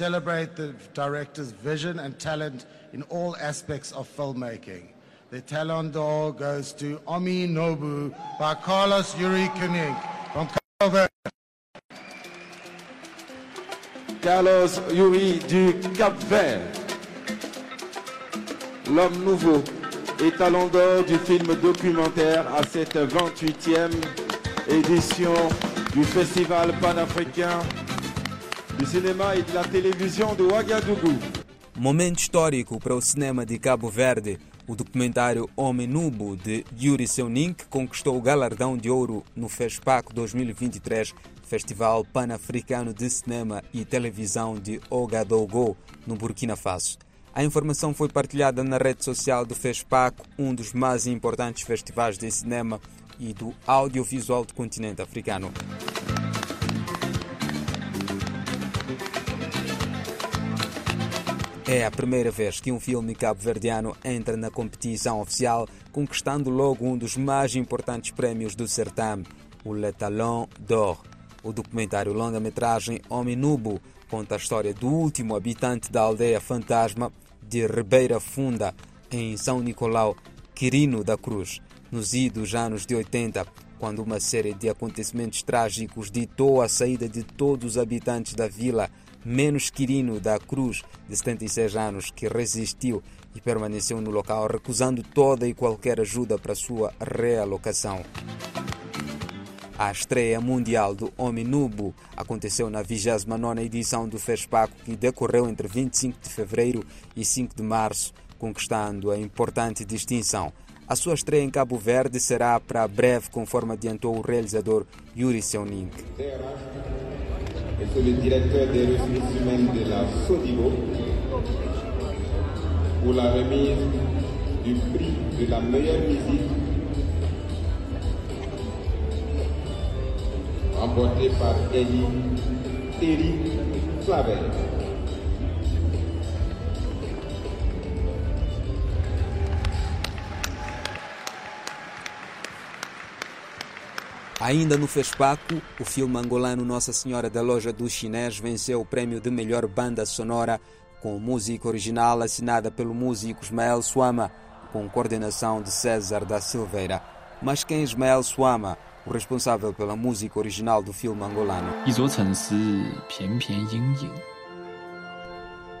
celebrate the director's vision and talent in all aspects of filmmaking. The Talon d'Or goes to Omi Nobu by Carlos Yuri Koenig from Cabo. Carlos Yuri du Cap Vert. L'homme nouveau et talent d'or du film documentaire à cette 28e édition du Festival panafricain du cinéma e de la télévision de Ouagadougou. Momento histórico para o cinema de Cabo Verde. O documentário Homem Nubo de Yuri Seunink conquistou o galardão de ouro no FESPAC 2023, Festival Pan-Africano de Cinema e Televisão de Ouagadougou, no Burkina Faso. A informação foi partilhada na rede social do FESPAC, um dos mais importantes festivais de cinema e do audiovisual do continente africano. É a primeira vez que um filme cabo-verdiano entra na competição oficial, conquistando logo um dos mais importantes prémios do certame, o Le Talon d'Or. O documentário longa-metragem Homem Nubo conta a história do último habitante da aldeia fantasma de Ribeira Funda, em São Nicolau, Quirino da Cruz, nos idos anos de 80, quando uma série de acontecimentos trágicos ditou a saída de todos os habitantes da vila, menos Quirino da Cruz, de 76 anos, que resistiu e permaneceu no local, recusando toda e qualquer ajuda para sua realocação. A estreia mundial do Homem Nubo aconteceu na 29ª edição do FESPACO, que decorreu entre 25 de fevereiro e 5 de março, conquistando a importante distinção. A sua estreia em Cabo Verde será para breve, conforme adiantou o realizador Yuri Seunink. Suis le directeur des ressources humaines de la SODIBO pour la remise du prix de la meilleure musique remporté par Eddie Terry Clavel. Ainda no FESPACO, o filme angolano Nossa Senhora da Loja do Chinês venceu o prêmio de melhor banda sonora com música original assinada pelo músico Ismael Suama, com coordenação de César da Silveira. Mas quem é Ismael Suama, o responsável pela música original do filme angolano?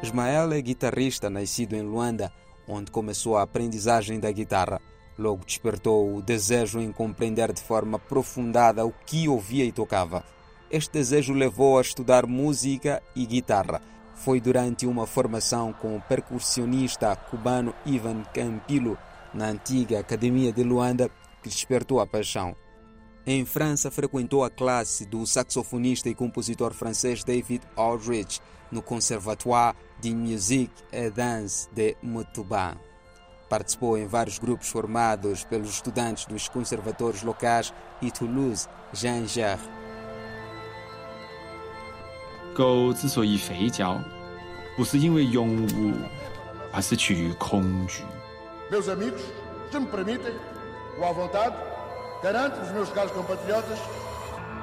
Ismael é guitarrista nascido em Luanda, onde começou a aprendizagem da guitarra. Logo despertou o desejo em compreender de forma aprofundada o que ouvia e tocava. Este desejo levou a estudar música e guitarra. Foi durante uma formação com o percussionista cubano Ivan Campilo, na antiga Academia de Luanda, que despertou a paixão. Em França, frequentou a classe do saxofonista e compositor francês David Aldrich no Conservatoire de Musique et Danse de Montauban. Participou em vários grupos formados pelos estudantes dos conservatórios locais e Toulouse, Jean Gerre. 狗之所以肥脚，不是因为勇武，而是趋于恐惧。 Meus amigos, se me permitem, ou à vontade, garanto aos meus caros compatriotas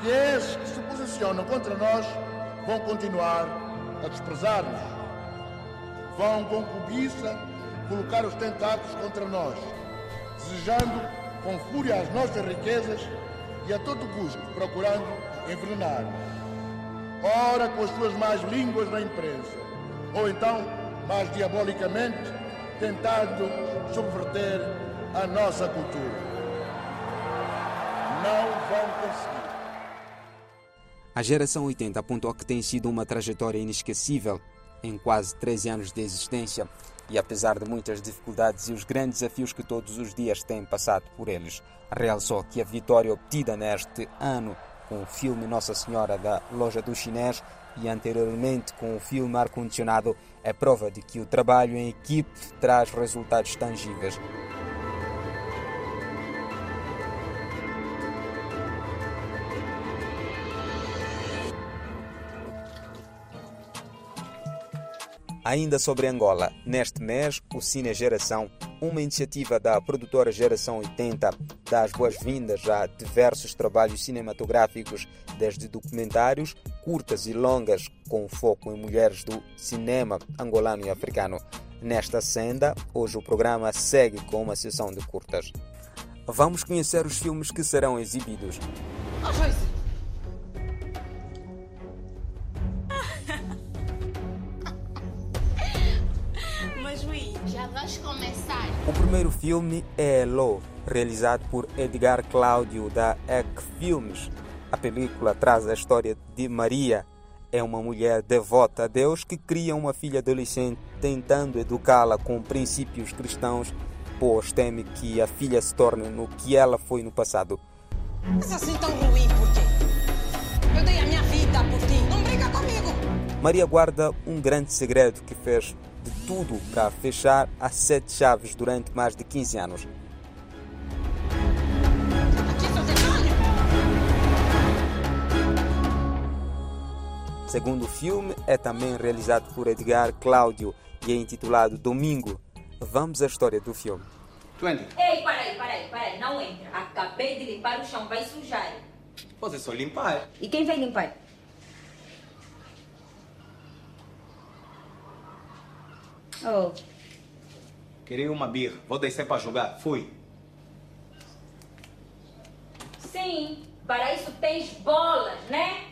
que esses que se posicionam contra nós vão continuar a desprezar-nos. Vão com cobiça colocar os tentáculos contra nós, desejando com fúria as nossas riquezas e a todo custo procurando envenenar. Ora com as suas más línguas na imprensa, ou então, mais diabolicamente, tentando subverter a nossa cultura. Não vão conseguir. A geração 80 apontou que tem sido uma trajetória inesquecível em quase 13 anos de existência e apesar de muitas dificuldades e os grandes desafios que todos os dias têm passado por eles, realçou que a vitória obtida neste ano com o filme Nossa Senhora da Loja do Chinês e anteriormente com o filme Ar-Condicionado é prova de que o trabalho em equipe traz resultados tangíveis. Ainda sobre Angola, neste mês, o Cine Geração, uma iniciativa da produtora Geração 80, dá as boas-vindas a diversos trabalhos cinematográficos, desde documentários, curtas e longas com foco em mulheres do cinema angolano e africano. Nesta senda, hoje o programa segue com uma sessão de curtas. Vamos conhecer os filmes que serão exibidos. Oh, Já vais começar. O primeiro filme é Hello, realizado por Edgar Cláudio da EC Filmes. A película traz a história de Maria, é uma mulher devota a Deus que cria uma filha adolescente tentando educá-la com princípios cristãos, pois teme que a filha se torne no que ela foi no passado. Mas assim tão ruim por quê? Eu dei a minha vida por ti, não briga comigo! Maria guarda um grande segredo que fez tudo para fechar as sete chaves durante mais de 15 anos. Segundo o filme, é também realizado por Edgar Cláudio e é intitulado Domingo. Vamos à história do filme. Twenty. Ei, peraí, peraí, peraí, não entra. Acabei de limpar o chão, vai sujar. Você só limpar. E quem vai limpar? Oh. Queria uma birra. Vou descer para jogar. Fui. Sim, para isso tens bolas, né?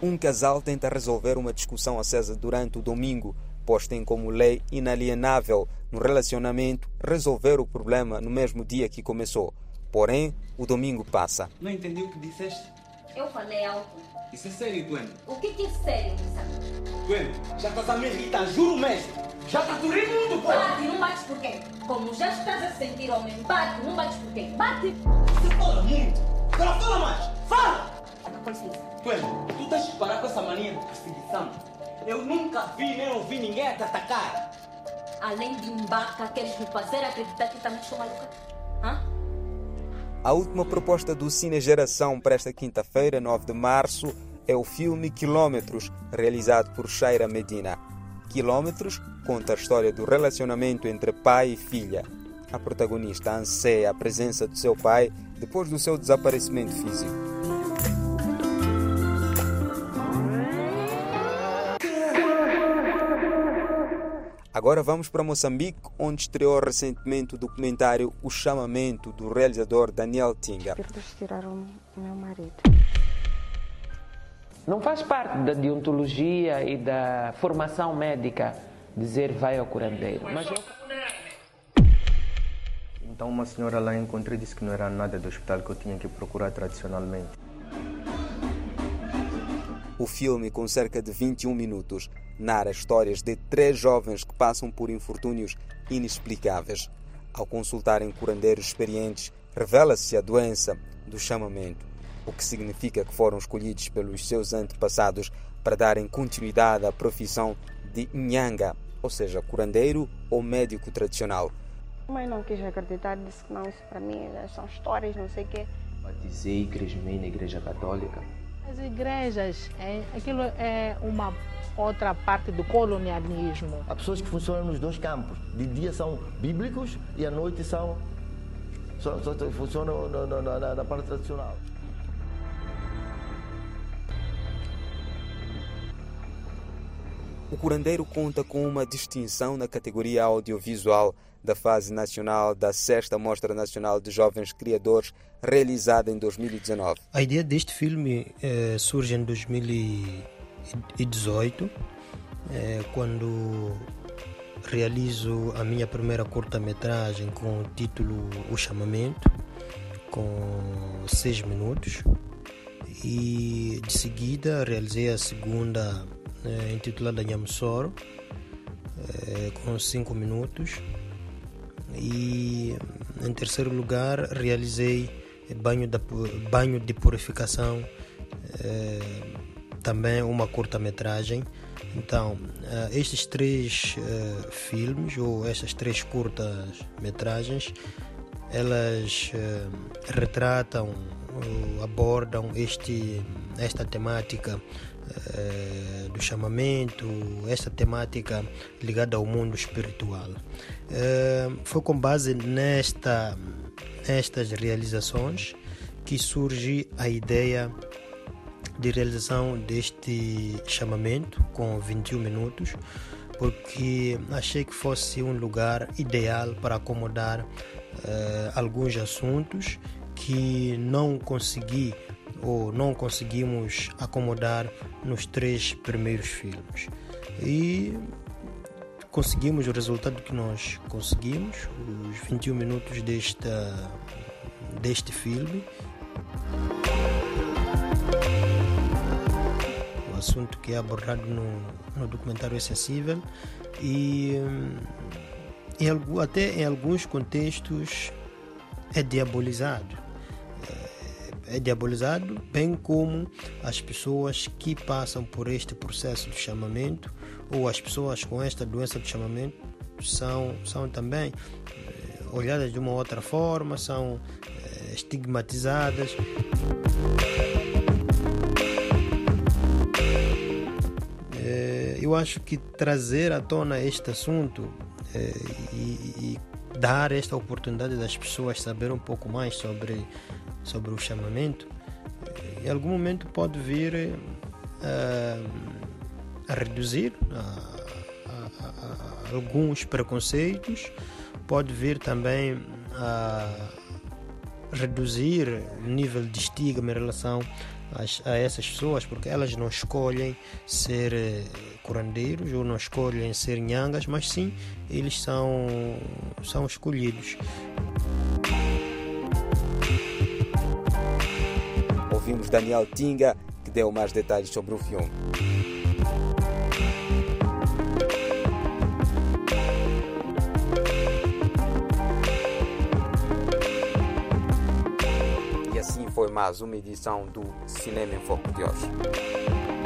Um casal tenta resolver uma discussão acesa durante o domingo, pois tem como lei inalienável no relacionamento resolver o problema no mesmo dia que começou. Porém, o domingo passa. Não entendi o que disseste. Eu falei algo. Isso é sério, Gwen? O que, que é sério, Missa? Gwen, já estás a me irritar, juro mesmo. Já está tudo imundo, pô! Bate, não bates por quê? Como já estás a sentir homem, bate, não bates por quê? Bate! Você fala muito! Agora fala mais! Fala! Gwen, tu tens que parar com essa mania de perseguição. Eu nunca vi nem ouvi ninguém te atacar. Além de embaca, queres me fazer acreditar que também sou maluca? A última proposta do Cine Geração para esta quinta-feira, 9 de março, é o filme Quilômetros, realizado por Shaira Medina. Quilômetros conta a história do relacionamento entre pai e filha. A protagonista anseia a presença do seu pai depois do seu desaparecimento físico. Agora vamos para Moçambique, onde estreou recentemente o documentário O Chamamento, do realizador Daniel Tinga. Eles tiraram meu marido. Não faz parte da deontologia e da formação médica dizer vai ao curandeiro. Mas. Então uma senhora lá encontrei disse que não era nada do hospital que eu tinha que procurar tradicionalmente. O filme, com cerca de 21 minutos, narra histórias de três jovens que passam por infortúnios inexplicáveis. Ao consultarem curandeiros experientes, revela-se a doença do chamamento, o que significa que foram escolhidos pelos seus antepassados para darem continuidade à profissão de Nhanga, ou seja, curandeiro ou médico tradicional. Mãe não quis acreditar, disse que não, isso para mim são histórias, não sei o quê. Batizei e cresci na igreja católica. As igrejas, é, aquilo é uma outra parte do colonialismo. Há pessoas que funcionam nos dois campos. De dia são bíblicos e à noite são, só, só funcionam na, na, na, na parte tradicional. O curandeiro conta com uma distinção na categoria audiovisual da fase nacional da Sexta Mostra Nacional de Jovens Criadores, realizada em 2019. A ideia deste filme eh, surge em 2018, eh, quando realizo a minha primeira curta-metragem com o título O Chamamento, com seis minutos. E de seguida realizei a segunda, eh, intitulada Nhamsoro, com cinco minutos. E em terceiro lugar realizei banho, da, banho de purificação eh, também uma curta-metragem. Então eh, estes três eh, filmes ou estas três curtas-metragens elas retratam abordam este esta temática do chamamento, esta temática ligada ao mundo espiritual. Eh, foi com base nesta, nestas realizações que surge a ideia de realização deste chamamento com 21 minutos, porque achei que fosse um lugar ideal para acomodar uh, alguns assuntos que não consegui ou não conseguimos acomodar nos três primeiros filmes. E conseguimos o resultado que nós conseguimos, os 21 minutos desta, deste filme. O assunto que é abordado no, no documentário é sensível e em, até em alguns contextos é diabolizado é diabolizado, bem como as pessoas que passam por este processo de chamamento ou as pessoas com esta doença de chamamento são, são também eh, olhadas de uma outra forma, são eh, estigmatizadas. Eh, eu acho que trazer à tona este assunto e, dar esta oportunidade das pessoas saber um pouco mais sobre sobre o chamamento, em algum momento pode vir uh, a reduzir a, a, alguns preconceitos, pode vir também a reduzir o nível de estigma em relação a, a essas pessoas, porque elas não escolhem ser eh, curandeiros ou não escolhem ser nhangas, mas sim eles são, são escolhidos. Daniel Tinga, que deu mais detalhes sobre o filme. E assim foi mais uma edição do Cinema em Foco de hoje.